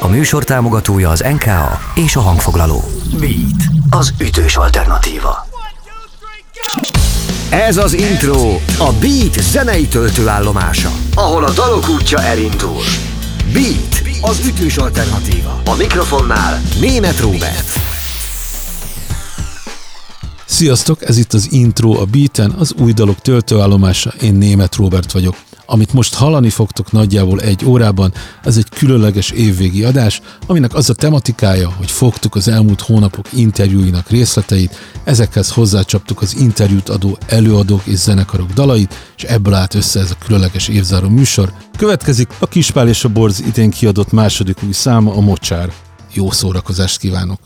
A műsor támogatója az NKA és a hangfoglaló. Beat, az ütős alternatíva. Ez az intro, a Beat zenei töltőállomása, ahol a dalok útja elindul. Beat, az ütős alternatíva. A mikrofonnál Német Róbert. Sziasztok, ez itt az intro a Beaten, az új dalok töltőállomása, én Német Robert vagyok. Amit most hallani fogtok nagyjából egy órában, ez egy különleges évvégi adás, aminek az a tematikája, hogy fogtuk az elmúlt hónapok interjúinak részleteit, ezekhez hozzácsaptuk az interjút adó előadók és zenekarok dalait, és ebből állt össze ez a különleges évzáró műsor. Következik a Kispál és a Borz idén kiadott második új száma, a Mocsár. Jó szórakozást kívánok!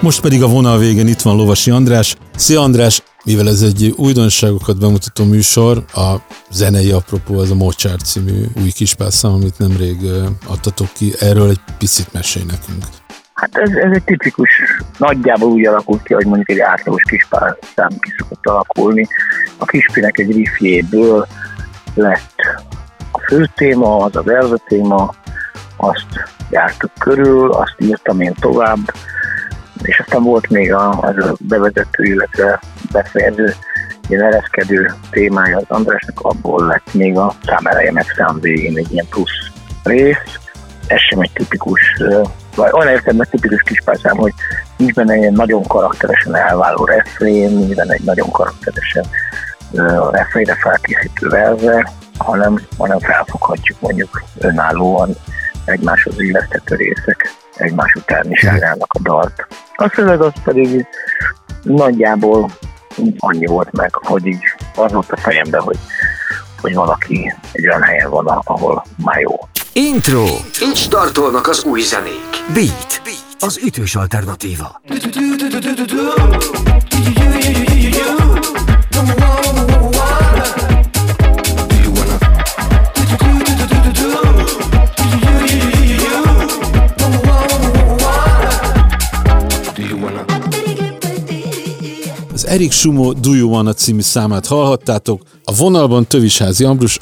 Most pedig a vonal végén itt van Lovasi András. Szia András! Mivel ez egy újdonságokat bemutató műsor, a zenei apropó az a Mozart című új kispászám, amit nemrég adtatok ki. Erről egy picit mesélj nekünk. Hát ez, ez egy tipikus, nagyjából úgy alakult ki, hogy mondjuk egy átlagos kispászám ki szokott alakulni. A kispinek egy riffjéből lett a fő téma, az a verze téma, azt jártuk körül, azt írtam én tovább, és aztán volt még a, az a bevezető, illetve befejező, ilyen ereszkedő témája az Andrásnak, abból lett még a számeleje meg szám végén egy ilyen plusz rész. Ez sem egy tipikus, vagy olyan értelemben tipikus kispászám, hogy nincs benne ilyen nagyon karakteresen elváló refrén, nincs benne egy nagyon karakteresen refrénre felkészítő verze, hanem, hanem felfoghatjuk mondjuk önállóan egymáshoz illesztető részek egymás utániságának a dalt. A szöveg az pedig nagyjából annyi volt meg, hogy így az volt a fejemben, hogy, hogy valaki egy olyan helyen van, ahol már jó. Intro. Így startolnak az új zenék. Beat. Az ütős alternatíva. Erik Sumo Do You Wanna című számát hallhattátok. A vonalban Tövisházi Ambrus,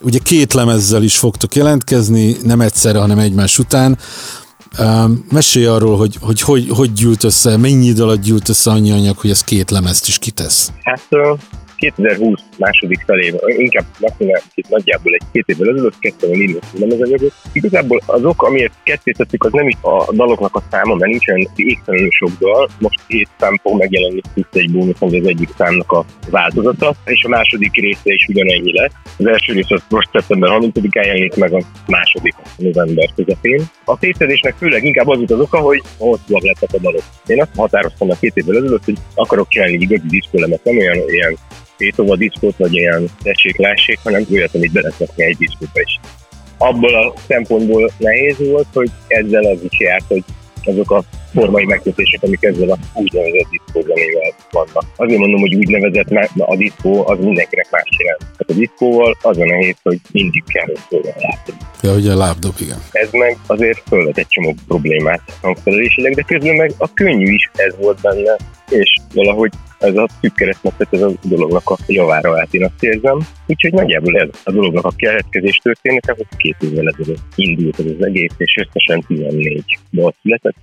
ugye két lemezzel is fogtok jelentkezni, nem egyszerre, hanem egymás után. Um, mesélj arról, hogy hogy, hogy hogy gyűlt össze, mennyi idő alatt gyűlt össze annyi anyag, hogy ez két lemezt is kitesz? Hát 2020 második felében, inkább megmondom, itt nagyjából egy két évvel ezelőtt kezdtem el írni anyagot. Igazából az ok, amiért ketté tettük, az nem is a daloknak a száma, mert nincsen égtelenül sok dal. Most két szám fog megjelenni plusz egy bónusz, az egyik számnak a változata, és a második része is ugyanennyi lesz. Az első rész az most szeptember 30-án jelenik meg a második november közepén. A tétedésnek főleg inkább az volt az oka, hogy hosszúak lettek a dalok. Én azt határoztam a két évvel ezelőtt, hogy akarok csinálni igazi diszkolemet, nem olyan ilyen tétova diszkót, vagy ilyen tessék-lássék, hanem olyat, amit beletesznek egy diszkóba is. Abból a szempontból nehéz volt, hogy ezzel az is járt, hogy azok a formai megkötések, amik ezzel a úgynevezett diszkózenével vannak. Azért mondom, hogy úgynevezett, mert a diszkó az mindenkinek más jelent. Tehát a diszkóval az a nehéz, hogy mindig kell, szóljon lábdob. Ja, ugye a lábdob, igen. Ez meg azért fölvet egy csomó problémát hangszerelésileg, de közben meg a könnyű is ez volt benne, és valahogy ez a szűk keresztmetszet ez a dolognak a javára át, én azt érzem. Úgyhogy nagyjából ez a dolognak a keletkezés története, hogy két évvel ezelőtt indult ez az egész, és összesen 14 dal született.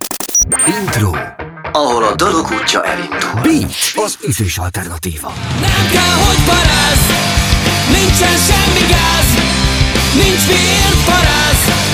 Intro, ahol a dalok útja elindul. Beat, az ütős alternatíva. Nem kell, hogy paráz, nincsen semmi gáz, nincs miért paráz,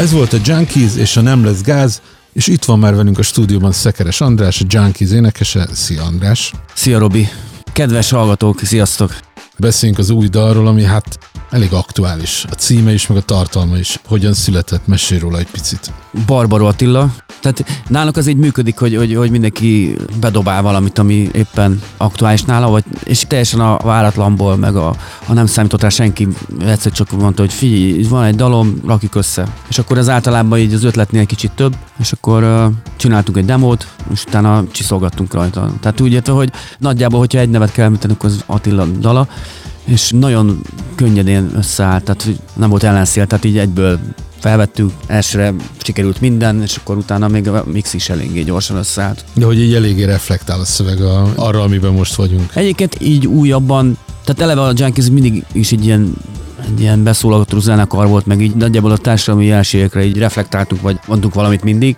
Ez volt a Junkies és a Nem lesz gáz, és itt van már velünk a stúdióban Szekeres András, a Junkies énekese. Szia András! Szia Robi! Kedves hallgatók, sziasztok! Beszéljünk az új dalról, ami hát elég aktuális. A címe is, meg a tartalma is. Hogyan született? Mesélj róla egy picit. Barbaró Attila. Tehát nálunk az így működik, hogy, hogy, hogy mindenki bedobál valamit, ami éppen aktuális nála, vagy, és teljesen a váratlanból, meg a, ha nem számított rá senki, egyszer csak mondta, hogy figyelj, van egy dalom, rakjuk össze. És akkor az általában így az ötletnél kicsit több, és akkor uh, csináltunk egy demót, és utána csiszolgattunk rajta. Tehát úgy érte, hogy nagyjából, hogyha egy nevet kell említeni, akkor az Attila dala, és nagyon könnyedén összeállt, tehát nem volt ellenszél, tehát így egyből felvettük, elsőre sikerült minden, és akkor utána még a mix is eléggé gyorsan összeállt. De hogy így eléggé reflektál a szöveg a, arra, amiben most vagyunk. Egyébként így újabban, tehát eleve a Junkies mindig is egy ilyen egy ilyen beszólalgató zenekar volt, meg így nagyjából a társadalmi jelenségekre így reflektáltunk, vagy mondtunk valamit mindig,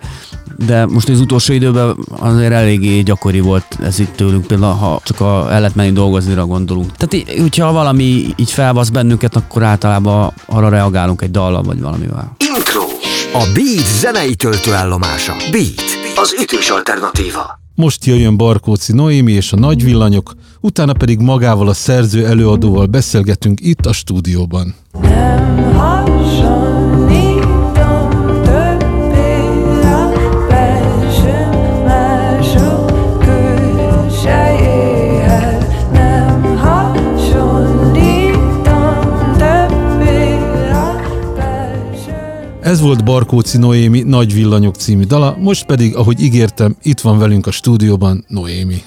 de most az utolsó időben azért eléggé gyakori volt ez itt tőlünk, például ha csak a, el lehet menni dolgoznira gondolunk. Tehát így, hogyha valami így felvasz bennünket, akkor általában arra reagálunk egy dallal vagy valamivel. Intro. A Beat zenei töltőállomása. Beat. Az ütős alternatíva. Most jöjjön Barkóci Noémi és a Nagy Villanyok, utána pedig magával a szerző előadóval beszélgetünk itt a stúdióban. Nem Ez volt Barkóci Noémi Nagy Villanyok című dala, most pedig, ahogy ígértem, itt van velünk a stúdióban Noémi.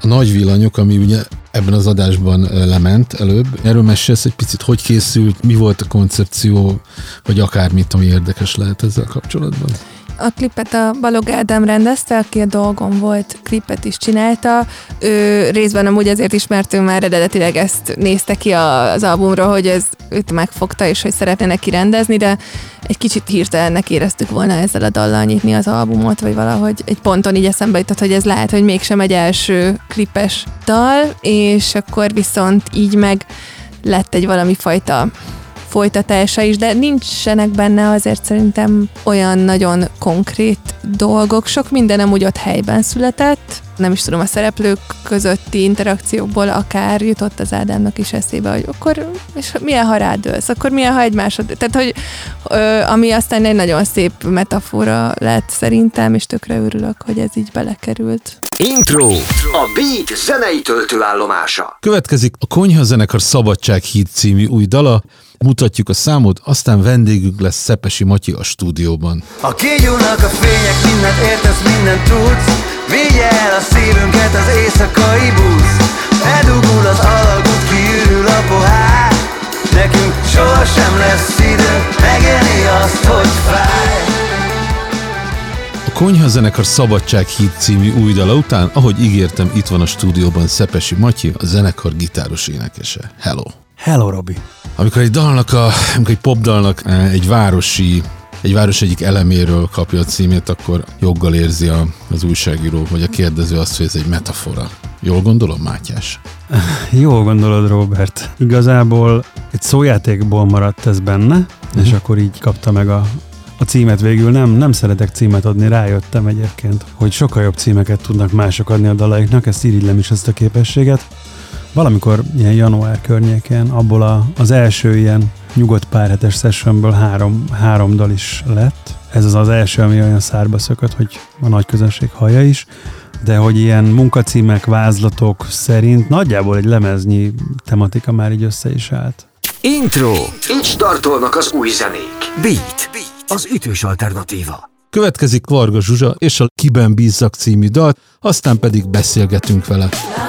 A Nagy Villanyok, ami ugye ebben az adásban lement előbb, erről mesélsz egy picit, hogy készült, mi volt a koncepció, vagy akármit, ami érdekes lehet ezzel kapcsolatban. A klipet a Balog Ádám rendezte, aki a dolgom volt, klipet is csinálta. Ő részben amúgy azért ismert, ő már eredetileg ezt nézte ki az albumról, hogy ez őt megfogta, és hogy szeretne neki rendezni, de egy kicsit hirtelennek éreztük volna ezzel a dallal nyitni az albumot, vagy valahogy egy ponton így eszembe jutott, hogy ez lehet, hogy mégsem egy első klipes dal, és akkor viszont így meg lett egy valami fajta folytatása is, de nincsenek benne azért szerintem olyan nagyon konkrét dolgok. Sok minden amúgy ott helyben született. Nem is tudom, a szereplők közötti interakciókból akár jutott az Ádámnak is eszébe, hogy akkor és milyen, ha rádőlsz, akkor milyen, ha egymásod... Tehát, hogy ö, ami aztán egy nagyon szép metafora lett szerintem, és tökre örülök, hogy ez így belekerült. Intro. A Beat zenei töltőállomása. Következik a Konyha Zenekar Szabadság híd című új dala, mutatjuk a számot, aztán vendégünk lesz Szepesi Matyi a stúdióban. A kígyónak a fények, mindent értesz, mindent tudsz Vigye el a szívünket az éjszakai busz Eldugul az alagút, kiürül a pohár Nekünk sohasem lesz időnk megélni azt, hogy fáj A Konyha Zenekar Szabadság híd című új dala után, ahogy ígértem, itt van a stúdióban Szepesi Matyi, a zenekar gitáros énekese. Hello! Hello, Robi. Amikor egy dalnak, a, amikor egy popdalnak eh, egy városi egy város egyik eleméről kapja a címét, akkor joggal érzi a, az újságíró, vagy a kérdező azt, hogy ez egy metafora. Jól gondolom, Mátyás? Jól gondolod, Robert. Igazából egy szójátékból maradt ez benne, és akkor így kapta meg a, a címet végül. Nem, nem szeretek címet adni, rájöttem egyébként, hogy sokkal jobb címeket tudnak mások adni a dalaiknak, ezt irigylem is ezt a képességet. Valamikor ilyen január környékén abból a, az első ilyen nyugodt párhetes sessionből három, három dal is lett. Ez az az első, ami olyan szárba szökött, hogy a nagy közönség hallja is, de hogy ilyen munkacímek, vázlatok szerint nagyjából egy lemeznyi tematika már így össze is állt. Intro. Így startolnak az új zenék. Beat. Az ütős alternatíva. Következik Varga Zsuzsa és a Kiben bízzak című dal, aztán pedig beszélgetünk vele. Lángokban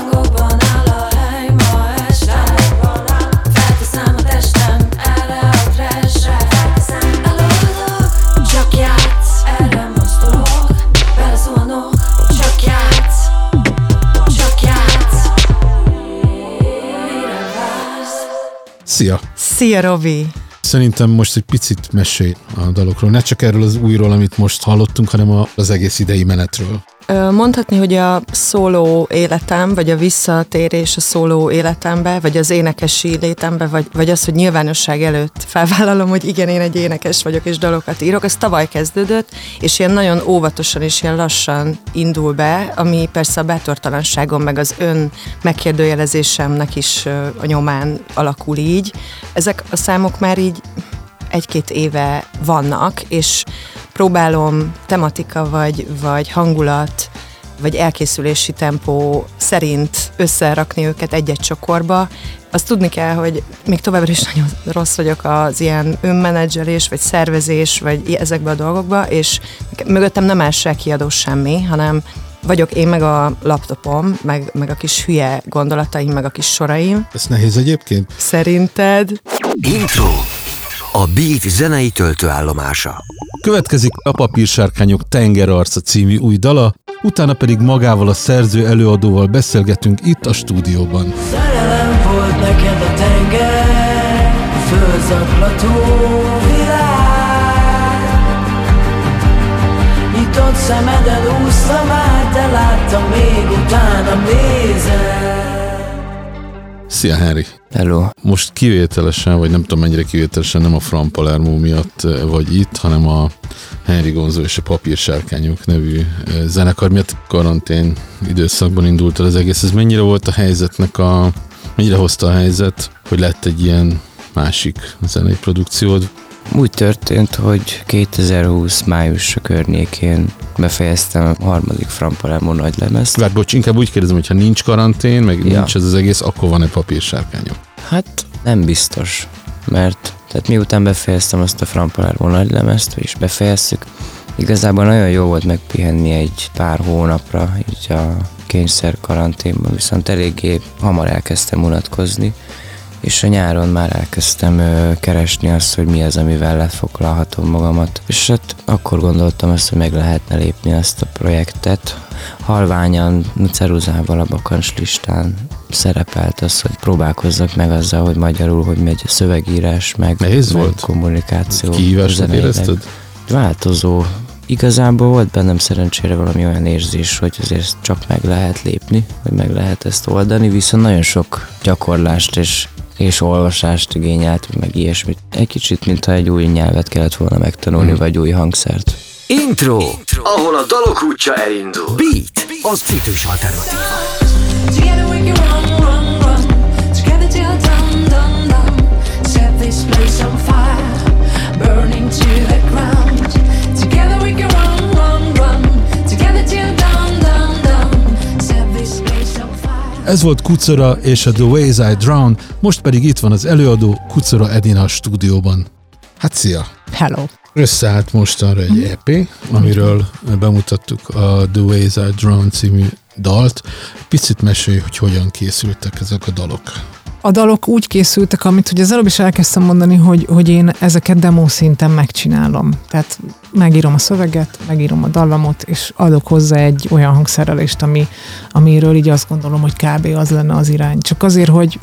Szia! Szia, Robi! Szerintem most egy picit mesélj a dalokról, ne csak erről az újról, amit most hallottunk, hanem az egész idei menetről. Mondhatni, hogy a szóló életem, vagy a visszatérés a szóló életembe, vagy az énekesi létembe, vagy, vagy az, hogy nyilvánosság előtt felvállalom, hogy igen, én egy énekes vagyok, és dalokat írok, az tavaly kezdődött, és ilyen nagyon óvatosan és ilyen lassan indul be, ami persze a bátortalanságom, meg az ön megkérdőjelezésemnek is a nyomán alakul így. Ezek a számok már így egy-két éve vannak, és próbálom tematika vagy, vagy hangulat, vagy elkészülési tempó szerint összerakni őket egy-egy csokorba. Azt tudni kell, hogy még továbbra is nagyon rossz vagyok az ilyen önmenedzselés, vagy szervezés, vagy ezekbe a dolgokba, és mögöttem nem áll se kiadó semmi, hanem vagyok én meg a laptopom, meg, meg a kis hülye gondolataim, meg a kis soraim. Ez nehéz egyébként? Szerinted? Intro. A Beat zenei töltőállomása. Következik a Papírsárkányok Tengerarca című új dala, utána pedig magával a szerző előadóval beszélgetünk itt a stúdióban. Szerelem volt neked a tenger, a fölzaklató világ. Nyitott szemeden úsztam át, de láttam még utána nézel. Szia, Henry! Hello. Most kivételesen, vagy nem tudom mennyire kivételesen, nem a Fran Palermo miatt eh, vagy itt, hanem a Henry Gonzo és a Papírsárkányok nevű eh, zenekar miatt karantén időszakban indult el az egész. Ez mennyire volt a helyzetnek a... Mennyire hozta a helyzet, hogy lett egy ilyen másik zenei produkciód? Úgy történt, hogy 2020 május környékén befejeztem a harmadik Frampalermo nagy lemezt. Várj, bocs, inkább úgy kérdezem, hogy ha nincs karantén, meg Ja. nincs ez az egész, akkor van-e papírsárkányok? Hát nem biztos, mert tehát miután befejeztem azt a Frampalermo nagy lemezt, és befejeztük, igazából nagyon jó volt megpihenni egy pár hónapra, így a kényszer karanténban, viszont eléggé hamar elkezdtem unatkozni, és a nyáron már elkezdtem keresni azt, hogy mi az, amivel lefoglalhatom magamat. És hát akkor gondoltam azt, hogy meg lehetne lépni ezt a projektet. Halványan ceruzával a bakancs listán szerepelt az, hogy próbálkozzak meg azzal, hogy magyarul, hogy megy a szövegírás, meg, Nehéz meg volt? kommunikáció. Kihívásnak érezted? Változó. Igazából volt bennem szerencsére valami olyan érzés, hogy azért csak meg lehet lépni, hogy meg lehet ezt oldani, viszont nagyon sok gyakorlást és, és olvasást igényelt, meg ilyesmit. Egy kicsit, mintha egy új nyelvet kellett volna megtanulni, Hmm. vagy új hangszert. Intro. Ahol a dalok útja elindul. Beat. Az ütős alternatíva. Together we can run, run, run. Ez volt Kucora és a The Ways I Drown, most pedig itt van az előadó Kucora Edina a stúdióban. Hát szia! Hello. Összeállt mostanra egy EP, amiről bemutattuk a The Ways I Drown című dalt. Picit mesélj, hogy hogyan készültek ezek a dalok. A dalok úgy készültek, amit ugye az előbb is elkezdtem mondani, hogy, hogy én ezeket demo szinten megcsinálom. Tehát megírom a szöveget, megírom a dallamot, és adok hozzá egy olyan hangszerelést, ami, amiről így azt gondolom, hogy kb. az lenne az irány. Csak azért, hogy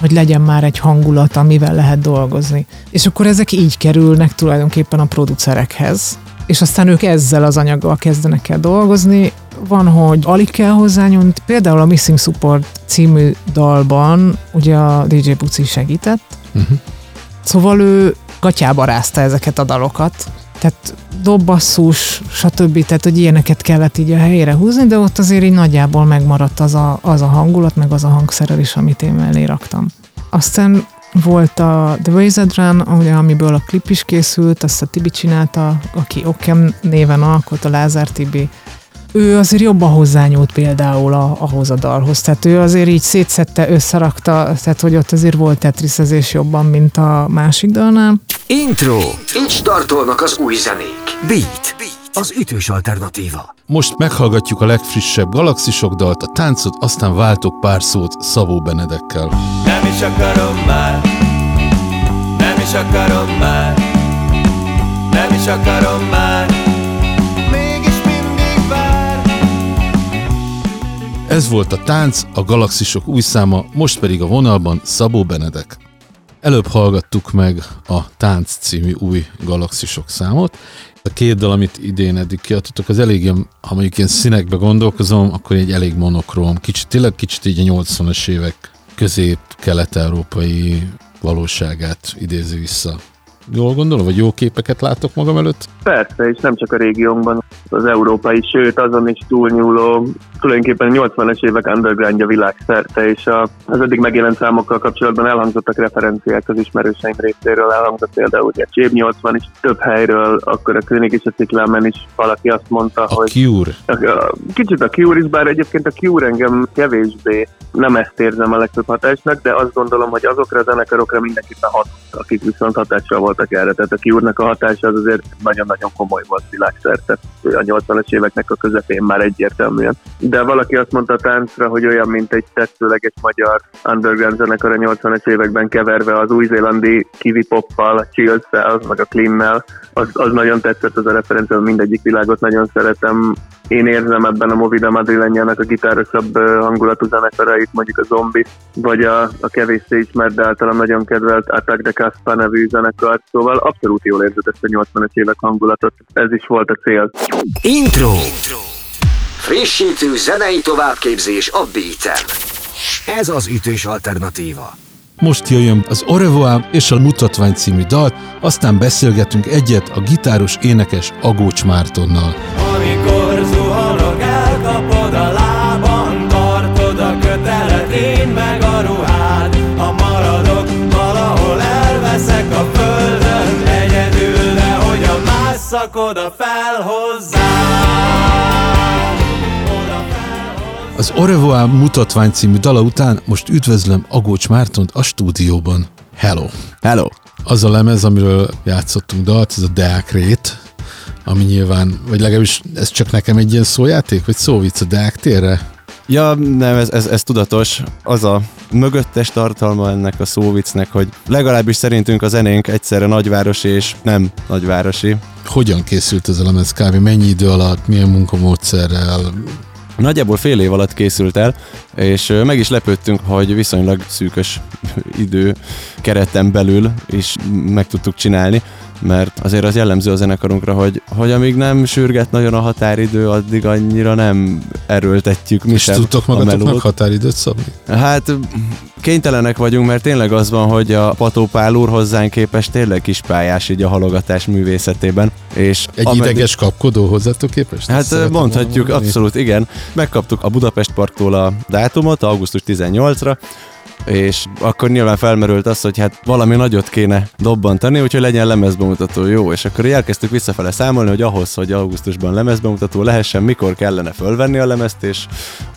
hogy legyen már egy hangulat, amivel lehet dolgozni. És akkor ezek így kerülnek tulajdonképpen a producerekhez, és aztán ők ezzel az anyaggal kezdenek el dolgozni. Van, hogy alig kell hozzányúlni. Például a Missing Support című dalban ugye a DJ Buci segített, Uh-huh. Szóval ő gatyába rázta ezeket a dalokat, tehát dobbasszus, stb. Tehát, hogy ilyeneket kellett így a helyére húzni, de ott azért így nagyjából megmaradt az a, az a hangulat, meg az a hangszerelés, amit én mellé raktam. Aztán volt a The Razed Run, amiből a klip is készült, azt a Tibi csinálta, aki Okem néven alkot, a Lázár Tibi. Ő azért jobban hozzányúlt például a, ahhoz a dalhoz, tehát ő azért így szétszette, összerakta, tehát hogy ott azért volt tetrisezés jobban, mint a másik dalnál. Intro. Így startolnak az új zenék. Beat. Az ütős alternatíva. Most meghallgatjuk a legfrissebb galaxisok dalt, a táncot, aztán váltok pár szót Szabó Benedekkel. Nem is akarom már Nem is akarom már Nem is akarom már Ez volt a tánc, a galaxisok új száma, most pedig a vonalban Szabó Benedek. Előbb hallgattuk meg a Tánc című új galaxisok számot. A két dal, amit idén eddig kiadtatok, az elég, ha mondjuk ilyen színekbe gondolkozom, akkor egy elég monokróm. Kicsit, tényleg kicsit így a 80-as évek közép-kelet-európai valóságát idézi vissza. Jól gondolom, vagy jó képeket látok magam előtt? Persze, és nem csak a régiónkban, az európai, sőt azon is túlnyúló tulajdonképpen a 80-es évek undergroundja világszerte, és a, az eddig megjelent számokkal kapcsolatban elhangzottak referenciák az ismerőseim részéről, elhangzott például ugye Csép 80 is több helyről, akkor a König és a Ciklámen is valaki azt mondta, A hogy Cure. a, a, kicsit a Cure is, bár egyébként a Cure engem kevésbé nem ezt érzem a legtöbb hatásnak, de azt gondolom, hogy azokra a zenekarokra mindenképpen hat, akik viszont hatással voltak erre. Tehát a Cure-nak a hatása az azért nagyon-nagyon komoly volt világszerte. A 80-as éveknek a közepén már egyértelműen. De valaki azt mondta a táncra, hogy olyan, mint egy tetszőleges magyar underground zenekar a 80-as években keverve az új-zélandi kiwi poppal, a chills meg a clean az, az nagyon tetszett az a referencia, mindegyik világot nagyon szeretem. Én érzem ebben a Movida Madrilenyának a gitárosabb hangulatú zenekarait, mondjuk a Zombi, vagy a, a kevéssé ismert, de általam nagyon kedvelt Attack de Caspa nevű zenekar. Szóval abszolút jól érzed ezt a 80-as évek hangulatot. Ez is volt a cél. Intro. Frissítő zenei továbbképzés a beat Ez az ütős alternatíva. Most jöjjön az Au revoir és a Mutatvány című dal, aztán beszélgetünk egyet a gitáros énekes Agócs Mártonnal. Másszak oda fel hozzám. Az Au revoir Mutatvány című dala után most üdvözlöm Agócs Mártont a stúdióban. Hello! Hello! Az a lemez, amiről játszottunk dalt, ez a Deák Rét, ami nyilván, vagy legalábbis ez csak nekem egy ilyen szójáték, vagy szóvic a Deák térre? Ja, nem, ez, ez, ez tudatos. Az a mögöttes tartalma ennek a szóvicnek, hogy legalábbis szerintünk a zenénk egyszerre nagyvárosi és nem nagyvárosi. Hogyan készült ez a lemez kávé? Mennyi idő alatt? Milyen munkamódszerrel? Nagyjából fél év alatt készült el, és meg is lepődtünk, hogy viszonylag szűkös idő kereten belül is meg tudtuk csinálni, mert azért az jellemző a zenekarunkra, hogy, hogy amíg nem sürget nagyon a határidő, addig annyira nem erőltetjük mi És sem tudtok magatoknak határidőt szabni? Hát kénytelenek vagyunk, mert tényleg az van, hogy a Pató Pál úr hozzánk képest tényleg kispályás így a halogatás művészetében. És Egy ameddig- ideges kapkodó hozzátok képest? Hát mondhatjuk, mondani. abszolút igen. Megkaptuk a Budapest Parktól a dátumot, augusztus 18-ra, és akkor nyilván felmerült az, hogy hát valami nagyot kéne dobbantani, úgyhogy legyen lemezbemutató jó, és akkor elkezdtük visszafele számolni, hogy ahhoz, hogy augusztusban lemezbemutató lehessen, mikor kellene fölvenni a lemezt, és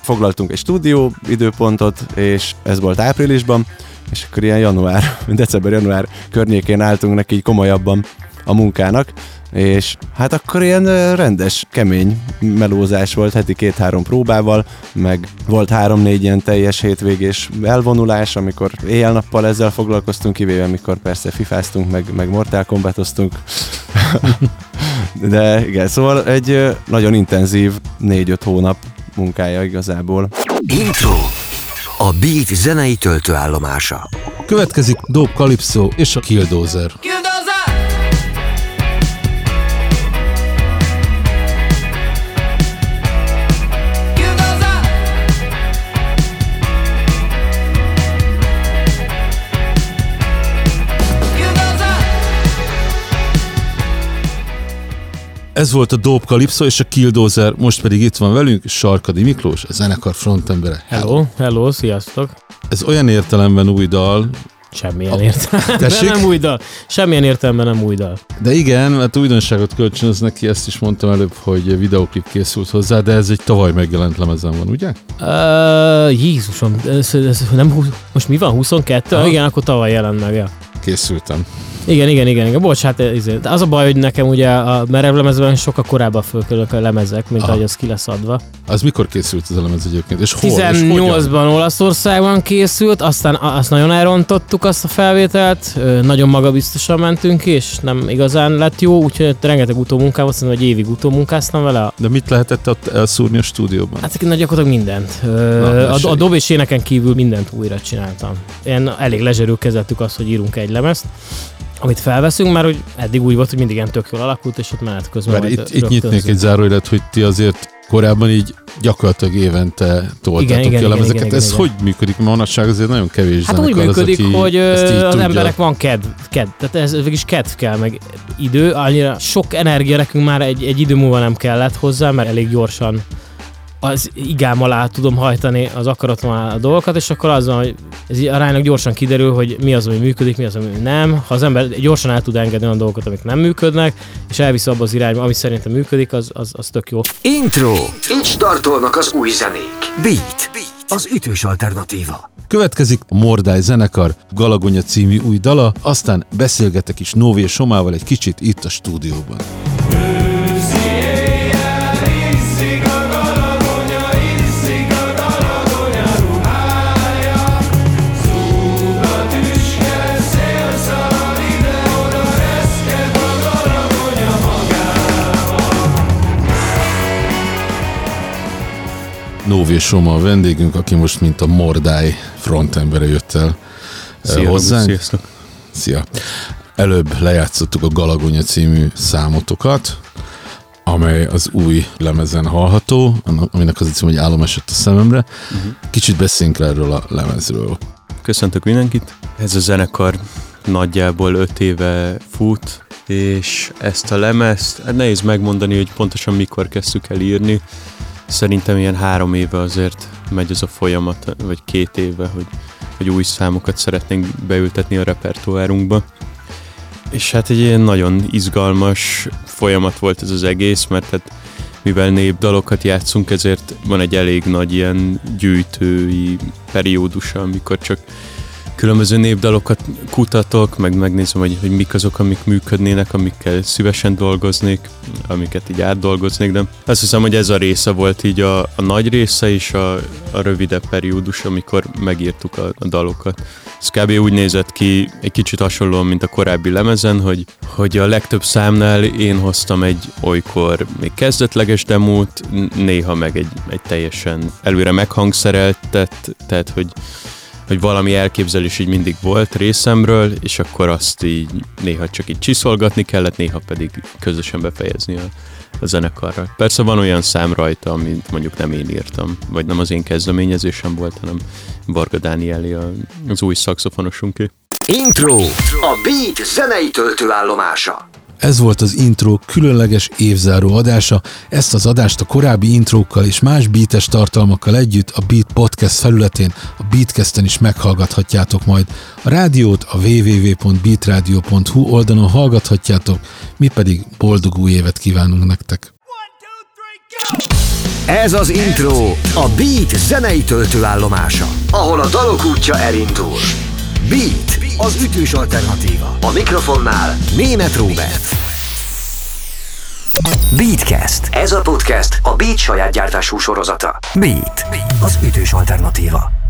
foglaltunk egy stúdió időpontot, és ez volt áprilisban, és akkor ilyen január, december-január környékén álltunk neki így komolyabban a munkának, és hát akkor ilyen rendes, kemény melózás volt heti két-három próbával, meg volt három-négy ilyen teljes hétvégés elvonulás, amikor éjjel-nappal ezzel foglalkoztunk, kivéve amikor persze fifáztunk, meg, meg Mortal Kombatoztunk. De igen, szóval egy nagyon intenzív négy-öt hónap munkája igazából. Intro. A beat zenei töltőállomása. Következik Dope Calypso és a Killdozer. Ez volt a Dope Calypso és a Killdozer, most pedig itt van velünk Sarkadi Miklós, a zenekar frontembere. Hello, hello, sziasztok. Ez olyan értelemben új dal. Semmilyen értelemben Tessék? nem új dal. Semmilyen értelemben nem új dal. De igen, mert újdonságot kölcsönöz neki, ezt is mondtam előbb, hogy videoklip készült hozzá, de ez egy tavaly megjelent lemezen van, ugye? Uh, Jézusom, ez, ez nem, most mi van, 22? Aha. Igen, akkor tavaly jelent meg, ja. Készültem. Igen, igen, igen, igen. Bocs, hát ez, de az a baj, hogy nekem ugye a merev lemezben sokkal korábban fölkölök a lemezek, mint Aha. ahogy az ki lesz adva. Az mikor készült ez a lemez egyébként? És hol? És hogyan? 18-ban Olaszországban készült, aztán azt nagyon elrontottuk azt a felvételt, nagyon magabiztosan mentünk ki, és nem igazán lett jó, úgyhogy rengeteg utómunkám volt, szerintem egy évig utómunkáztam vele. De mit lehetett ott elszúrni a stúdióban? Hát nagyjából mindent. Na, a, a dob és éneken kívül mindent újra csináltam. Ilyen elég lezserül kezeltük azt, hogy írunk egy lemezt, amit felveszünk, mert hogy eddig úgy volt, hogy mindig ilyen tök jól alakult, és ott menet közben majd itt, itt nyitnék egy zárójelet, hogy ti azért korábban így gyakorlatilag évente toltátok Igen, ki igen, a igen, lemezeket. igen, ez igen, hogy működik? Manapság azért nagyon kevés Hát úgy működik, az, hogy az tudja. emberek van kedv, kedv, tehát ez végig kedv kell, meg idő, annyira sok energia nekünk már egy, egy idő múlva nem kellett hozzá, mert elég gyorsan az igám alá tudom hajtani az akaratom alá a dolgokat, és akkor az van, hogy ez így aránylag gyorsan kiderül, hogy mi az, ami működik, mi az, ami nem. Ha az ember gyorsan el tud engedni olyan dolgokat, amik nem működnek, és elviszi abba az irányba, ami szerintem működik, az, az, az tök jó. Intro. Így startolnak az új zenék. Beat. Az ütős alternatíva. Következik a Mordály zenekar Galagonya című új dala, aztán beszélgetek is Nóvé Somával egy kicsit itt a stúdióban. Nóvé Soma a vendégünk, aki most mint a Mordály frontembere jött el Szia, hozzánk. sziasztok. Szia. Előbb lejátszottuk a Galagonya című számotokat, amely az új lemezen hallható, aminek az a cím, hogy álom esett a szememre. Mhm. Kicsit beszéljünk rá erről a lemezről. Köszöntök mindenkit. Ez a zenekar nagyjából öt éve fut, és ezt a lemezt, hát nehéz megmondani, hogy pontosan mikor kezdtük el írni. Szerintem ilyen három éve azért megy ez a folyamat, vagy két éve, hogy, hogy új számokat szeretnénk beültetni a repertoárunkba. És hát egy ilyen nagyon izgalmas folyamat volt ez az egész, mert hát mivel népdalokat játszunk, ezért van egy elég nagy ilyen gyűjtői periódusa, amikor csak különböző népdalokat kutatok, meg megnézem, hogy, hogy mik azok, amik működnének, amikkel szívesen dolgoznék, amiket így átdolgoznék, de azt hiszem, hogy ez a része volt így a, a nagy része és a, a rövidebb periódus, amikor megírtuk a, a dalokat. Ez kb. úgy nézett ki, egy kicsit hasonlóan, mint a korábbi lemezen, hogy, hogy a legtöbb számnál én hoztam egy olykor még kezdetleges demót, néha meg egy, egy teljesen előre meghangszereltet, tehát hogy hogy valami elképzelés így mindig volt részemről, és akkor azt így néha csak így csiszolgatni kellett, néha pedig közösen befejezni a, a zenekarral. Persze van olyan szám rajta, amit mondjuk nem én írtam, vagy nem az én kezdeményezésem volt, hanem Varga Dánieli az új szakszofonosunké. Intro. A Beat zenei töltőállomása. Ez volt az intro különleges évzáró adása. Ezt az adást a korábbi intrókkal és más beates tartalmakkal együtt a Beat Podcast felületén, a Beatcasten is meghallgathatjátok majd. A rádiót a www.beatradio.hu oldalon hallgathatjátok, mi pedig boldog új évet kívánunk nektek. Ez az intro. A Beat zenei töltőállomása. Ahol a dalok útja elindul. Beat. Az ütős alternatíva. A mikrofonnál Német Róbert. Beatcast. Ez a podcast a Beat saját gyártású sorozata. Beat. Az ütős alternatíva.